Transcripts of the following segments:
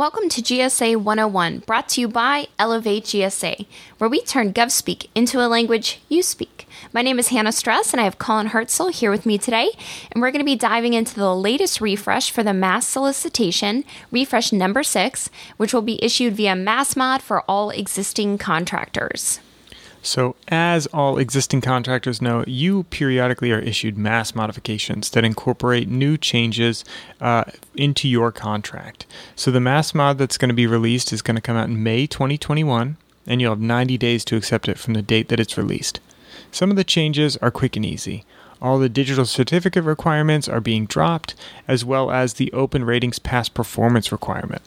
Welcome to GSA 101, brought to you by Elevate GSA, where we turn GovSpeak into a language you speak. My name is Hannah Stress, and I have Colin Hertzel here with me today, and we're going to be diving into the latest refresh for the mass solicitation, refresh number six, which will be issued via MassMod for all existing contractors. So, as all existing contractors know, you periodically are issued mass modifications that incorporate new changes uh, into your contract. So, the mass mod that's going to be released is going to come out in May 2021, and you'll have 90 days to accept it from the date that it's released. Some of the changes are quick and easy. All the digital certificate requirements are being dropped, as well as the Open Ratings Past Performance requirement.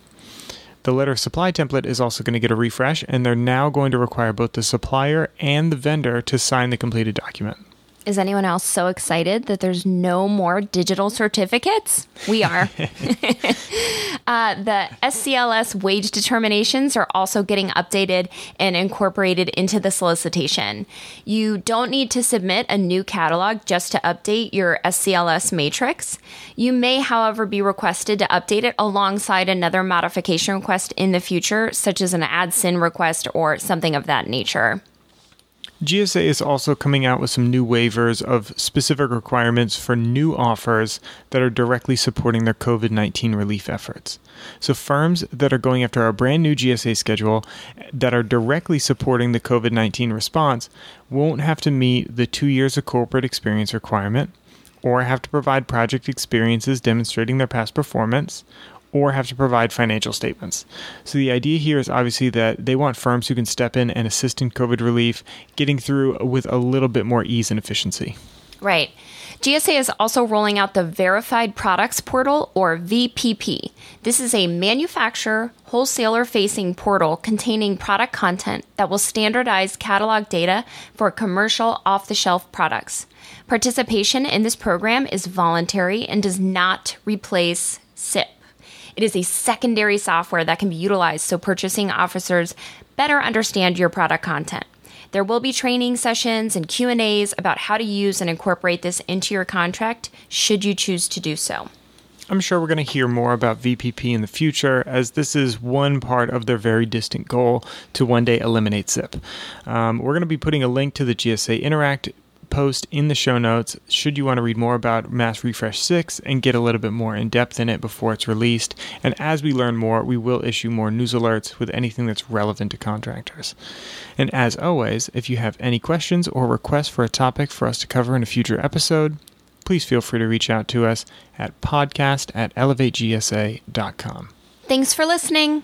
The letter supply template is also going to get a refresh, and they're now going to require both the supplier and the vendor to sign the completed document. Is anyone else so excited that there's no more digital certificates? We are. uh, the SCLS wage determinations are also getting updated and incorporated into the solicitation. You don't need to submit a new catalog just to update your SCLS matrix. You may, however, be requested to update it alongside another modification request in the future, such as an add SIN request or something of that nature. GSA is also coming out with some new waivers of specific requirements for new offers that are directly supporting their COVID 19 relief efforts. So, firms that are going after our brand new GSA schedule that are directly supporting the COVID 19 response won't have to meet the two years of corporate experience requirement, or have to provide project experiences demonstrating their past performance, or have to provide financial statements. So the idea here is obviously that they want firms who can step in and assist in COVID relief, getting through with a little bit more ease and efficiency. Right. GSA is also rolling out the Verified Products Portal, or VPP. This is a manufacturer, wholesaler facing portal containing product content that will standardize catalog data for commercial off the shelf products. Participation in this program is voluntary and does not replace SIP. It is a secondary software that can be utilized so purchasing officers better understand your product content. There will be training sessions and Q&As about how to use and incorporate this into your contract should you choose to do so. I'm sure we're going to hear more about VPP in the future, as this is one part of their very distant goal to one day eliminate SIP. Um, we're going to be putting a link to the GSA Interact post in the show notes should you want to read more about Mass Refresh 6 and get a little bit more in depth in it before it's released. And as we learn more, we will issue more news alerts with anything that's relevant to contractors. And as always, if you have any questions or requests for a topic for us to cover in a future episode, please feel free to reach out to us at podcast at elevategsa.com. Thanks for listening.